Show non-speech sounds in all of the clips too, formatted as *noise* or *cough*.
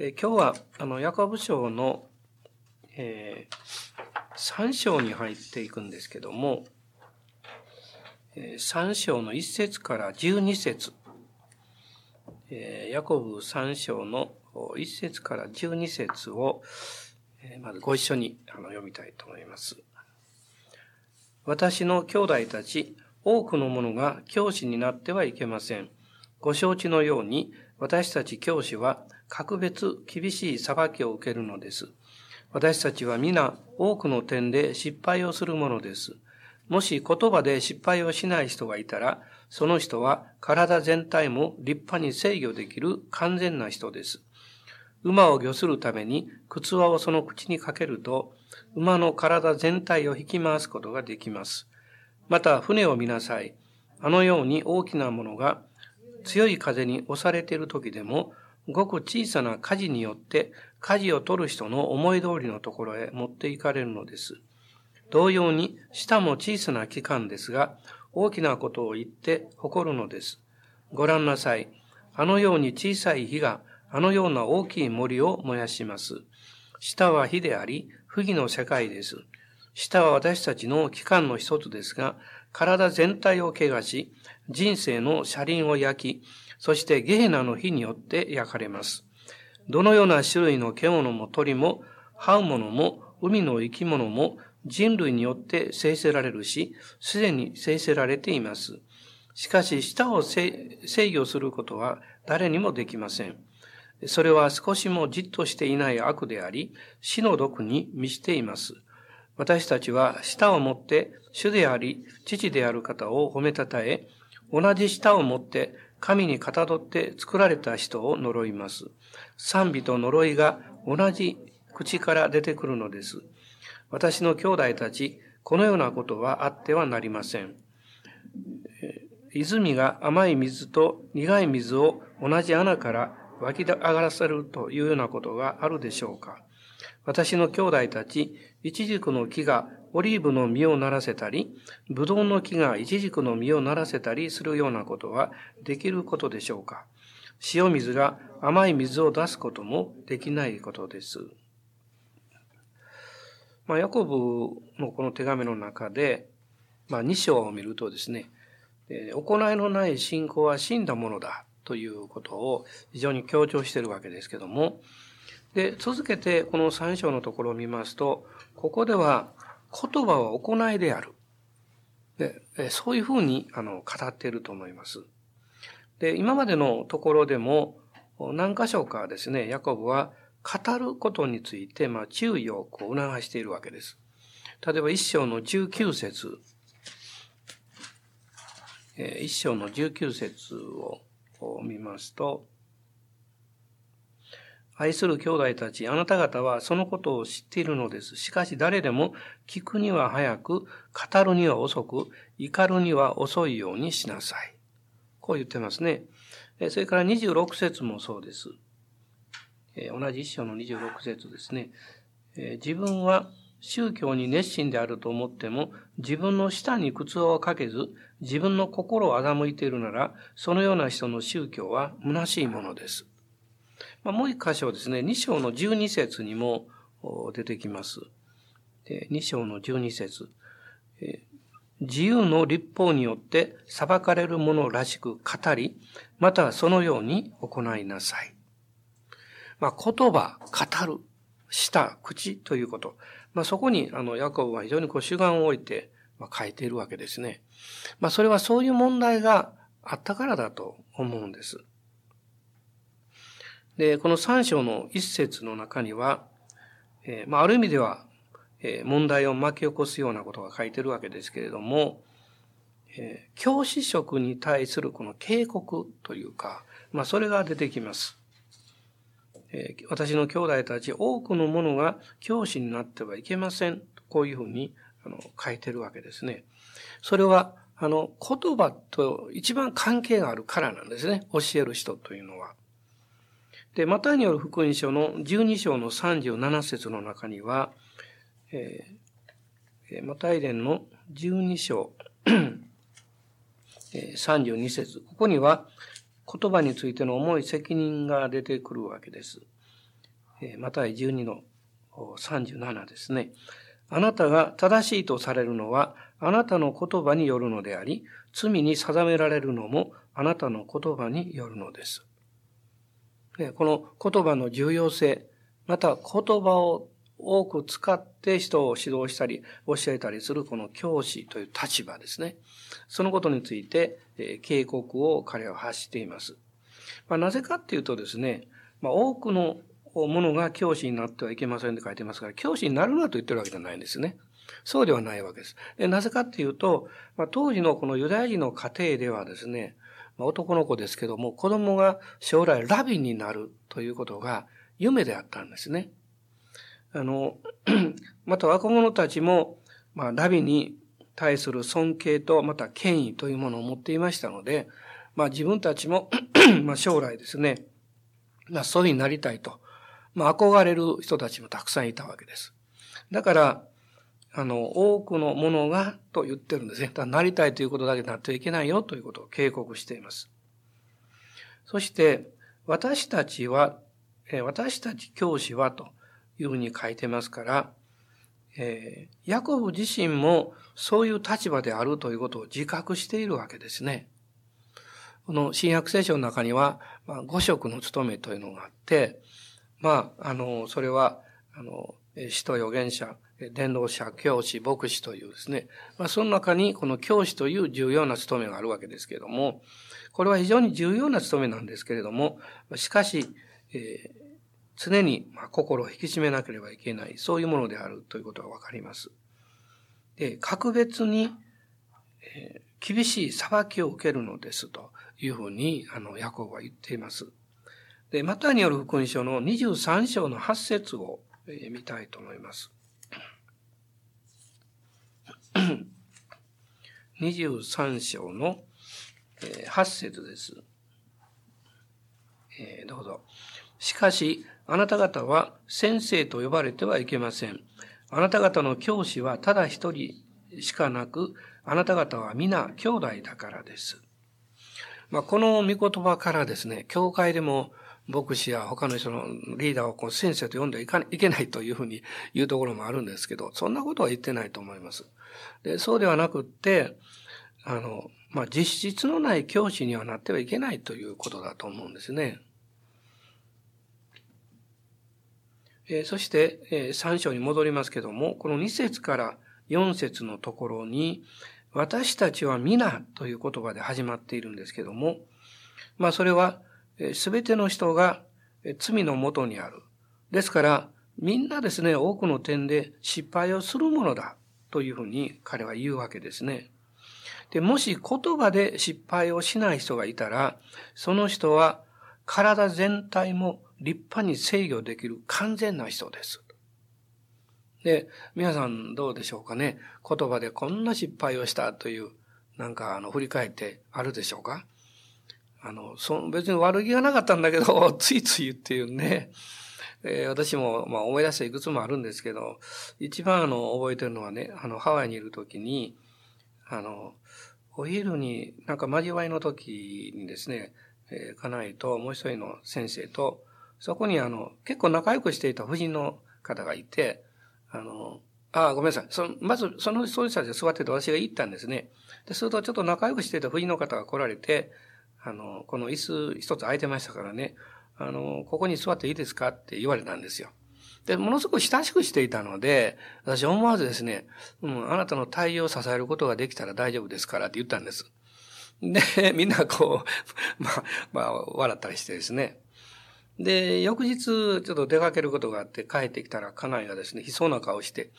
で今日はあのヤコブ書の、えー、3章に入っていくんですけども、えー、3章の1節から12節、えー、ヤコブ3章の1節から12節を、えー、まずご一緒にあの読みたいと思います。私の兄弟たち、多くの者が教師になってはいけません。ご承知のように、私たち教師は格別厳しい裁きを受けるのです。私たちは皆多くの点で失敗をするものです。もし言葉で失敗をしない人がいたら、その人は体全体も立派に制御できる完全な人です。馬を御するために靴輪をその口にかけると、馬の体全体を引き回すことができます。また船を見なさい。あのように大きなものが強い風に押されている時でも、ごく小さな火事によって舵を取る人の思い通りのところへ持って行かれるのです。同様に、舌も小さな器官ですが、大きなことを言って誇るのです。ご覧なさい。あのように小さい火が、あのような大きい森を燃やします。舌は火であり、不義の世界です。舌は私たちの器官の一つですが、体全体を怪我し、人生の車輪を焼き、そしてゲーナの火によって焼かれます。どのような種類の獣も鳥も、這うものも、海の生き物も人類によって生せられるし、すでに生せられています。しかし、舌を制御することは誰にもできません。それは少しもじっとしていない悪であり、死の毒に満ちています。私たちは舌を持って主であり、父である方を褒めたたえ、同じ舌を持って神にかたどって作られた人を呪います。賛美と呪いが同じ口から出てくるのです。私の兄弟たち、このようなことはあってはなりません。泉が甘い水と苦い水を同じ穴から湧き上がらせるというようなことがあるでしょうか。私の兄弟たち、イチジクの木がオリーブの実をならせたり、ブドウの木がイチジクの実をならせたりするようなことはできることでしょうか塩水が甘い水を出すこともできないことです。まあ、ヤコブのこの手紙の中で、まあ、2章を見るとですね、行いのない信仰は死んだものだということを非常に強調しているわけですけども、で、続けてこの3章のところを見ますと、ここでは言葉は行いである。でそういうふうにあの語っていると思います。で、今までのところでも何箇所かですね、ヤコブは語ることについて、まあ、注意をこう促しているわけです。例えば一章の19節一章の19節を見ますと、愛する兄弟たち、あなた方はそのことを知っているのです。しかし誰でも聞くには早く、語るには遅く、怒るには遅いようにしなさい。こう言ってますね。それから26節もそうです。同じ一章の26節ですね。自分は宗教に熱心であると思っても、自分の舌に靴をかけず、自分の心を欺いているなら、そのような人の宗教は虚しいものです。まあ、もう一箇所ですね、2章の12節にも出てきます。2章の12節自由の立法によって裁かれるものらしく語り、またそのように行いなさい。まあ、言葉、語る、舌、口ということ。まあ、そこに、あの、ヤコブは非常にこう主眼を置いて、まあ、書いているわけですね。まあ、それはそういう問題があったからだと思うんです。で、この三章の一節の中には、えー、まあ、ある意味では、えー、問題を巻き起こすようなことが書いてるわけですけれども、えー、教師職に対するこの警告というか、まあ、それが出てきます。えー、私の兄弟たち、多くの者が教師になってはいけません。こういうふうにあの書いてるわけですね。それは、あの、言葉と一番関係があるからなんですね。教える人というのは。で、マタイによる福音書の12章の37節の中には、えー、マタイ伝の12章32節ここには言葉についての重い責任が出てくるわけです。えー、また12の37ですね。あなたが正しいとされるのは、あなたの言葉によるのであり、罪に定められるのもあなたの言葉によるのです。この言葉の重要性、また言葉を多く使って人を指導したり教えたりするこの教師という立場ですね。そのことについて、え警告を彼は発しています。まあ、なぜかっていうとですね、まあ、多くのものが教師になってはいけませんって書いてますから、教師になるなと言ってるわけじゃないんですね。そうではないわけです。でなぜかっていうと、まあ、当時のこのユダヤ人の家庭ではですね、まあ、男の子ですけども、子供が将来ラビになるということが夢であったんですね。あの、*clears throat* また若者たちも、まあ、ラビに対する尊敬と、また権威というものを持っていましたので、まあ自分たちも *clears throat* まあ将来ですね、まあそういうになりたいと、まあ憧れる人たちもたくさんいたわけです。だから、あの、多くのものがと言ってるんですね。なりたいということだけなってはいけないよということを警告しています。そして、私たちは、私たち教師はというふうに書いてますから、えー、ヤコブ自身もそういう立場であるということを自覚しているわけですね。この新約聖書の中には、まあ、五色の務めというのがあって、まあ、あの、それは、あの、使徒預言者、伝道者、教師、牧師というですね、まあ、その中にこの教師という重要な務めがあるわけですけれども、これは非常に重要な務めなんですけれども、しかし、えー、常に心を引き締めなければいけない、そういうものであるということがわかります。で、格別に、えー、厳しい裁きを受けるのですというふうに、あの、ヤコブは言っています。で、マタによる福音書の23章の8節を、えー、見たいと思います。23章の、8節です。えー、どうぞ。しかし、あなた方は先生と呼ばれてはいけません。あなた方の教師はただ一人しかなく、あなた方は皆兄弟だからです。まあ、この御言葉からですね、教会でも牧師や他の人のリーダーをこう先生と呼んではいかないいけないというふうに *laughs* 言うところもあるんですけど、そんなことは言ってないと思います。でそうではなくって、あの、まあ、実質のない教師にはなってはいけないということだと思うんですね。えそして、え3章に戻りますけども、この2節から4節のところに、私たちは皆という言葉で始まっているんですけども、まあそれは、すべての人が罪のもとにある。ですから、みんなですね、多くの点で失敗をするものだというふうに彼は言うわけですね。で、もし言葉で失敗をしない人がいたら、その人は体全体も立派に制御できる完全な人です。で、皆さんどうでしょうかね？言葉でこんな失敗をしたという、なんかあの、振り返ってあるでしょうか？あの、その別に悪気がなかったんだけど、*laughs* ついつい言っていうね。えー、私も、まあ、思い出していくつもあるんですけど、一番あの、覚えてるのはね、あの、ハワイにいるときに、あの、お昼に、なんか交わりの時にですね、えー、家内ともう一人の先生と、そこにあの、結構仲良くしていた夫人の方がいて、あの、ああ、ごめんなさい。その、まず、その、そういう人たちが座ってて私が行ったんですね。で、するとちょっと仲良くしていた夫人の方が来られて、あの、この椅子一つ空いてましたからね、あの、ここに座っていいですかって言われたんですよ。で、ものすごく親しくしていたので、私思わずですね、うん、あなたの対応を支えることができたら大丈夫ですからって言ったんです。で、*laughs* みんなこう、*laughs* まあ、まあ、笑ったりしてですね。で、翌日、ちょっと出かけることがあって帰ってきたら、家内がですね、悲壮な顔して、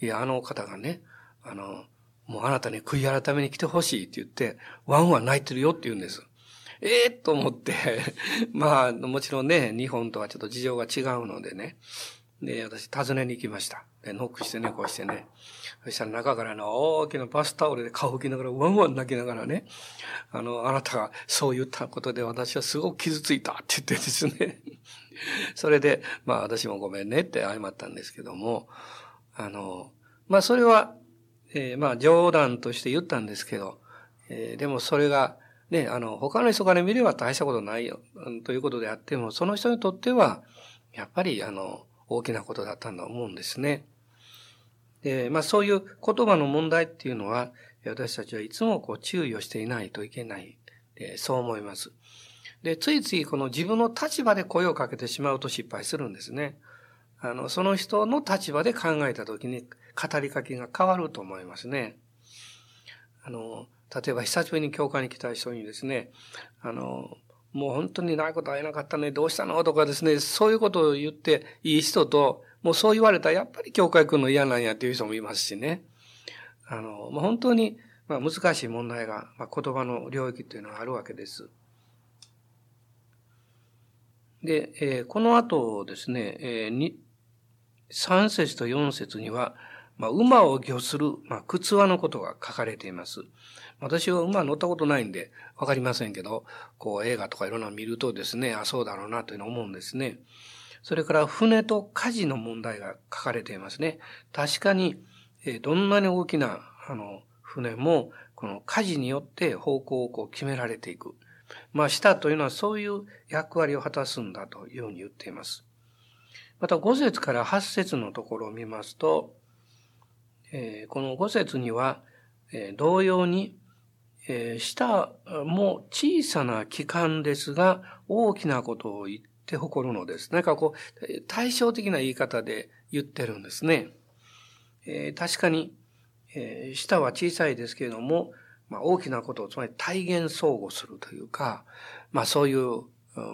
いや、あの方がね、あの、もうあなたに悔い改めに来てほしいって言って、ワンワン泣いてるよって言うんです。ええー、と思って *laughs* まあ、もちろんね、日本とはちょっと事情が違うのでね。で、私、訪ねに行きました。で、ノックしてね、こうしてね。そしたら中からの大きなバスタオルで顔拭きながら、ワンワン泣きながらね、あの、あなたがそう言ったことで私はすごく傷ついたって言ってですね。*laughs* それで、まあ私もごめんねって謝ったんですけども、あの、まあそれは、えー、まあ冗談として言ったんですけど、えー、でもそれが、ね、あの、他の人から見れば大したことないよ、ということであっても、その人にとっては、やっぱりあの、大きなことだったんだと思うんですね。で、まあそういう言葉の問題っていうのは、私たちはいつもこう注意をしていないといけない。そう思います。で、ついついこの自分の立場で声をかけてしまうと失敗するんですね。あの、その人の立場で考えたときに語りかけが変わると思いますね。あの、例えば久しぶりに教会に来た人にですね、あの、もう本当にないこと会えなかったね、どうしたのとかですね、そういうことを言っていい人と、もうそう言われたらやっぱり教会来るの嫌なんやっていう人もいますしね。あの、まあ、本当に、まあ、難しい問題が、まあ、言葉の領域っていうのはあるわけです。で、えー、この後ですね、えー、3節と4節には、まあ、馬を御する、まあ、靴輪のことが書かれています。私は馬乗ったことないんでわかりませんけど、こう映画とかいろんなの見るとですね、あ、そうだろうなというのを思うんですね。それから船と舵の問題が書かれていますね。確かに、えどんなに大きな、あの、船も、この舵によって方向をこう決められていく。まあ、舌というのはそういう役割を果たすんだというように言っています。また、5節から8節のところを見ますと、え、この5節には、え、同様に、え、舌も小さな器官ですが、大きなことを言って誇るのです。なんかこう、対照的な言い方で言ってるんですね。え、確かに、え、舌は小さいですけれども、まあ、大きなことを、つまり体現相互するというか、まあそういう、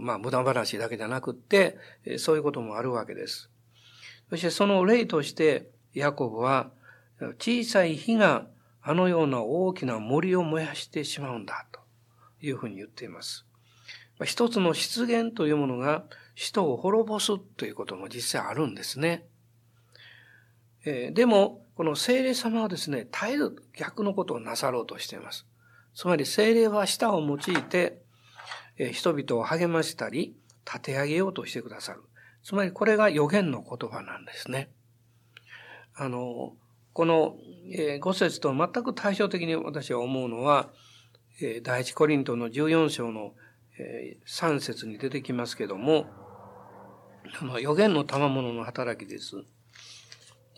まあ無駄話だけじゃなくって、そういうこともあるわけです。そしてその例として、ヤコブは、小さい火があのような大きな森を燃やしてしまうんだというふうに言っています。一つの出現というものが人を滅ぼすということも実際あるんですね。えー、でも、この精霊様はですね、絶えず逆のことをなさろうとしています。つまり精霊は舌を用いて、えー、人々を励ましたり、立て上げようとしてくださる。つまりこれが予言の言葉なんですね。あの、この、えー、5節と全く対照的に私は思うのは、えー、第一コリントの14章の、えー、3節に出てきますけども、あの予言の賜物の働きです。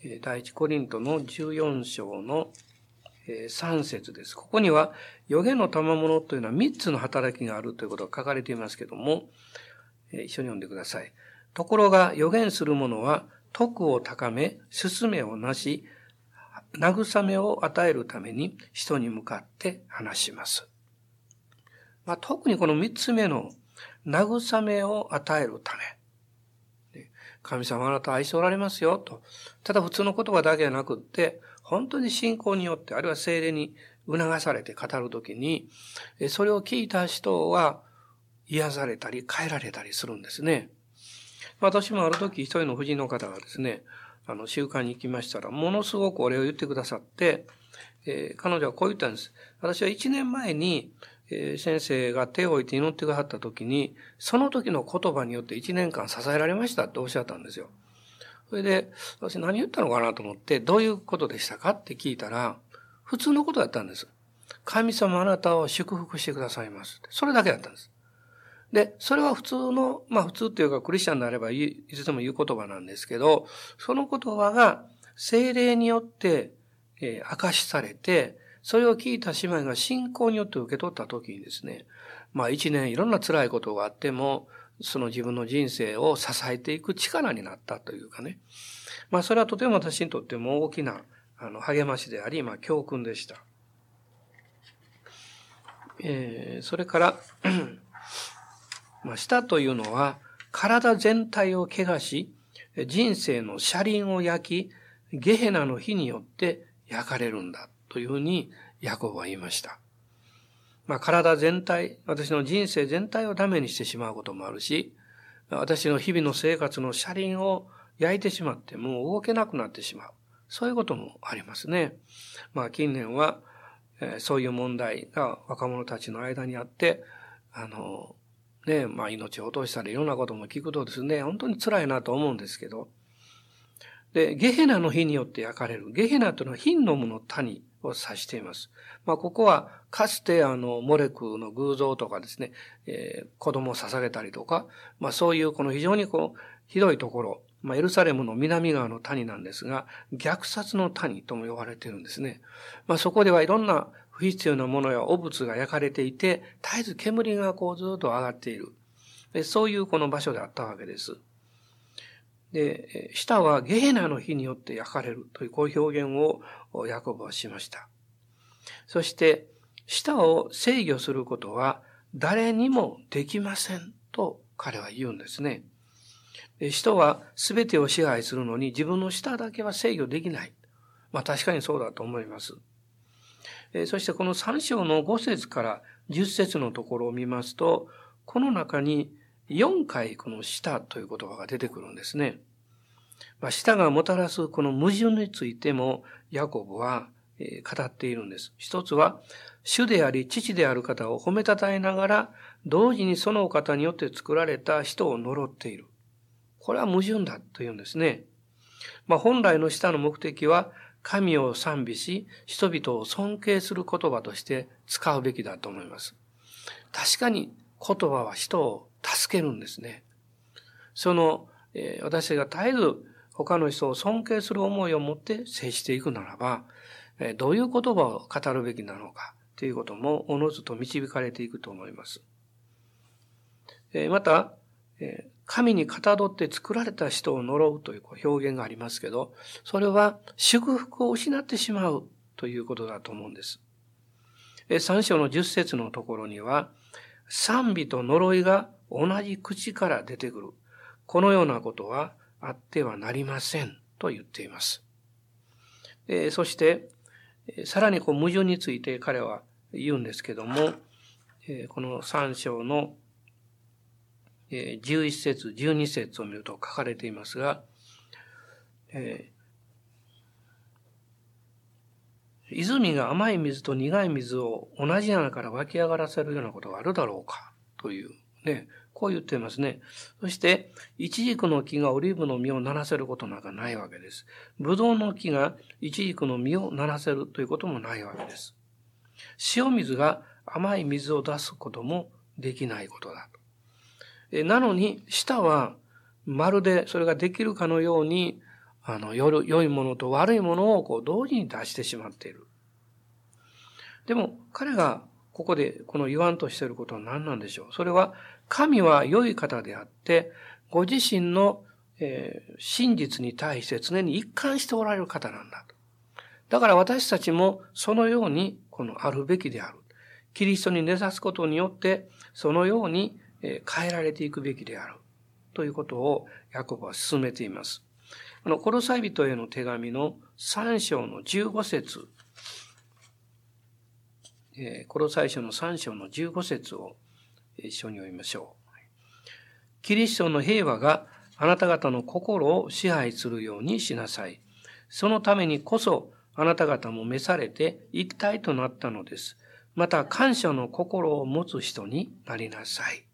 えー、第一コリントの14章の、えー、3節です。ここには予言の賜物というのは3つの働きがあるということが書かれていますけども、えー、一緒に読んでください。ところが予言する者は徳を高め、進めをなし、慰めを与えるために人に向かって話します。まあ、特にこの三つ目の慰めを与えるため。神様あなた愛しておられますよと。ただ普通の言葉だけじゃなくって、本当に信仰によって、あるいは精霊に促されて語るときに、それを聞いた人は癒されたり変えられたりするんですね。私もある時一人の夫人の方がですね、あの、習慣に行きましたら、ものすごくお礼を言ってくださって、えー、彼女はこう言ったんです。私は一年前に、えー、先生が手を置いて祈ってくださった時に、その時の言葉によって一年間支えられましたっておっしゃったんですよ。それで、私何言ったのかなと思って、どういうことでしたかって聞いたら、普通のことだったんです。神様あなたを祝福してくださいます。それだけだったんです。で、それは普通の、まあ普通っていうかクリスチャンであればいつでも言う言葉なんですけど、その言葉が精霊によって、えー、明かしされて、それを聞いた姉妹が信仰によって受け取った時にですね、まあ一年いろんな辛いことがあっても、その自分の人生を支えていく力になったというかね。まあそれはとても私にとっても大きなあの励ましであり、まあ教訓でした。えー、それからまあ、舌というのは体全体を怪我し、人生の車輪を焼き、ゲヘナの火によって焼かれるんだというふうにヤコブは言いました。まあ、体全体、私の人生全体をダメにしてしまうこともあるし、私の日々の生活の車輪を焼いてしまってもう動けなくなってしまう。そういうこともありますね。まあ近年は、えー、そういう問題が若者たちの間にあって、あの、ね、まあ命を落としたりいろんなことも聞くとですね、本当に辛いなと思うんですけど、で、ゲヘナの火によって焼かれる。ゲヘナというのは貧の無の谷を指しています。まあ、ここは、かつてあの、モレクの偶像とかですね、えー、子供を捧げたりとか、まあ、そういうこの非常にこう、ひどいところ、まあ、エルサレムの南側の谷なんですが、虐殺の谷とも呼ばれているんですね。まあ、そこではいろんな不必要なものや汚物が焼かれていて、絶えず煙がこうずっと上がっている。そういうこの場所であったわけです。で、舌はゲヘナの火によって焼かれるというこういう表現をヤコブはしました。そして、舌を制御することは誰にもできませんと彼は言うんですね。人は全てを支配するのに自分の舌だけは制御できない。まあ確かにそうだと思います。そしてこの3章の5節から10節のところを見ますと、この中に4回この舌という言葉が出てくるんですね。まあ、舌がもたらすこの矛盾についてもヤコブは語っているんです。一つは、主であり父である方を褒めたたえながら、同時にそのお方によって作られた人を呪っている。これは矛盾だというんですね。まあ、本来の舌の目的は、神を賛美し、人々を尊敬する言葉として使うべきだと思います。確かに言葉は人を助けるんですね。その、えー、私が絶えず他の人を尊敬する思いを持って接していくならば、えー、どういう言葉を語るべきなのかということもおのずと導かれていくと思います。えー、また、え神にかたどって作られた人を呪うという表現がありますけど、それは祝福を失ってしまうということだと思うんです。三章の十節のところには、賛美と呪いが同じ口から出てくる。このようなことはあってはなりませんと言っています。そして、さらにこう矛盾について彼は言うんですけども、この三章の11節、12節を見ると書かれていますが、えー、泉が甘い水と苦い水を同じ穴から湧き上がらせるようなことがあるだろうかというね、こう言っていますね。そして、イチジクの木がオリーブの実をならせることなんかないわけです。ブドウの木がイチジクの実をならせるということもないわけです。塩水が甘い水を出すこともできないことだと。なのに、舌はまるでそれができるかのように、あの、よ良いものと悪いものをこう同時に出してしまっている。でも、彼がここでこの言わんとしていることは何なんでしょうそれは、神は良い方であって、ご自身の、えー、真実に対して常に一貫しておられる方なんだと。だから私たちもそのように、このあるべきである。キリストに根ざすことによって、そのように変えられていくべきである。ということをヤコブは進めています。このコロサイ人への手紙の3章の15節コロサイ書の3章の15節を一緒に読みましょう。キリストの平和があなた方の心を支配するようにしなさい。そのためにこそあなた方も召されて一体となったのです。また感謝の心を持つ人になりなさい。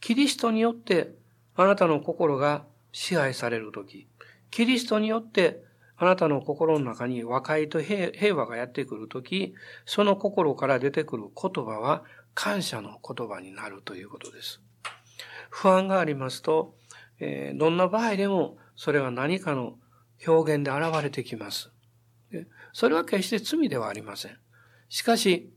キリストによってあなたの心が支配されるとき、キリストによってあなたの心の中に和解と平和がやってくるとき、その心から出てくる言葉は感謝の言葉になるということです。不安がありますと、えー、どんな場合でもそれは何かの表現で現れてきます。それは決して罪ではありません。しかし、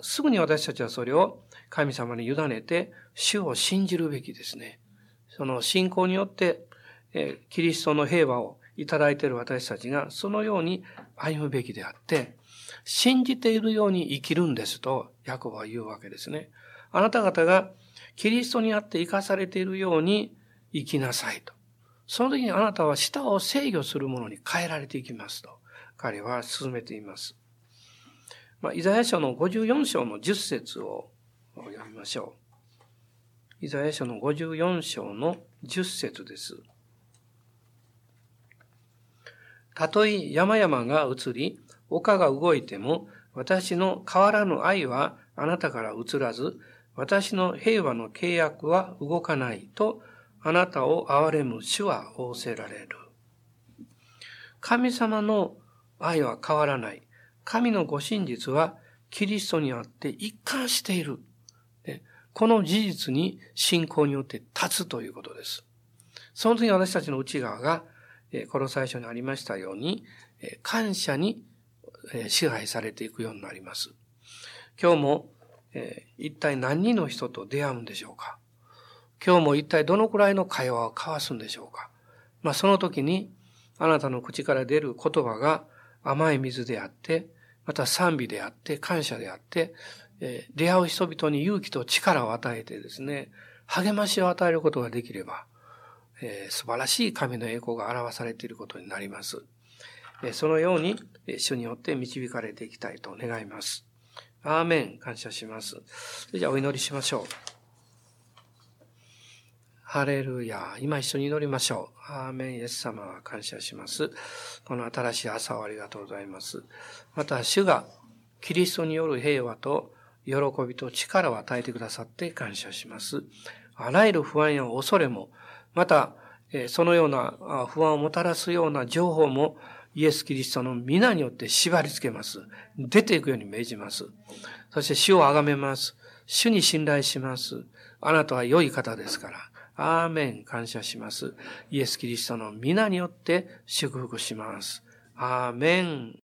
すぐに私たちはそれを神様に委ねて主を信じるべきですね。その信仰によって、えキリストの平和をいただいている私たちがそのように歩むべきであって、信じているように生きるんですと、ヤコブは言うわけですね。あなた方がキリストにあって生かされているように生きなさいと。その時にあなたは舌を制御するものに変えられていきますと、彼は進めています。まあ、イザヤ書の54章の10節を読みましょう。イザヤ書の54章の10節です。たとえ山々が移り、丘が動いても、私の変わらぬ愛はあなたから移らず、私の平和の契約は動かないと、あなたを憐れむ主は仰せられる。神様の愛は変わらない。神のご真実はキリストにあって一貫している。この事実に信仰によって立つということです。その時に私たちの内側が、この最初にありましたように、感謝に支配されていくようになります。今日も、一体何人の人と出会うんでしょうか？今日も一体どのくらいの会話を交わすんでしょうか？まあその時にあなたの口から出る言葉が甘い水であって、また賛美であって、感謝であって、え、出会う人々に勇気と力を与えてですね、励ましを与えることができれば、え、素晴らしい神の栄光が表されていることになります。え、そのように、主によって導かれていきたいと願います。アーメン。感謝します。それじゃあお祈りしましょう。ハレルヤ。今一緒に祈りましょう。アーメン。イエス様は感謝します。この新しい朝をありがとうございます。また、主がキリストによる平和と喜びと力を与えてくださって感謝します。あらゆる不安や恐れも、また、そのような不安をもたらすような情報も、イエス・キリストの皆によって縛り付けます。出ていくように命じます。そして主を崇めます。主に信頼します。あなたは良い方ですから。アーメン。感謝します。イエス・キリストの皆によって祝福します。アーメン。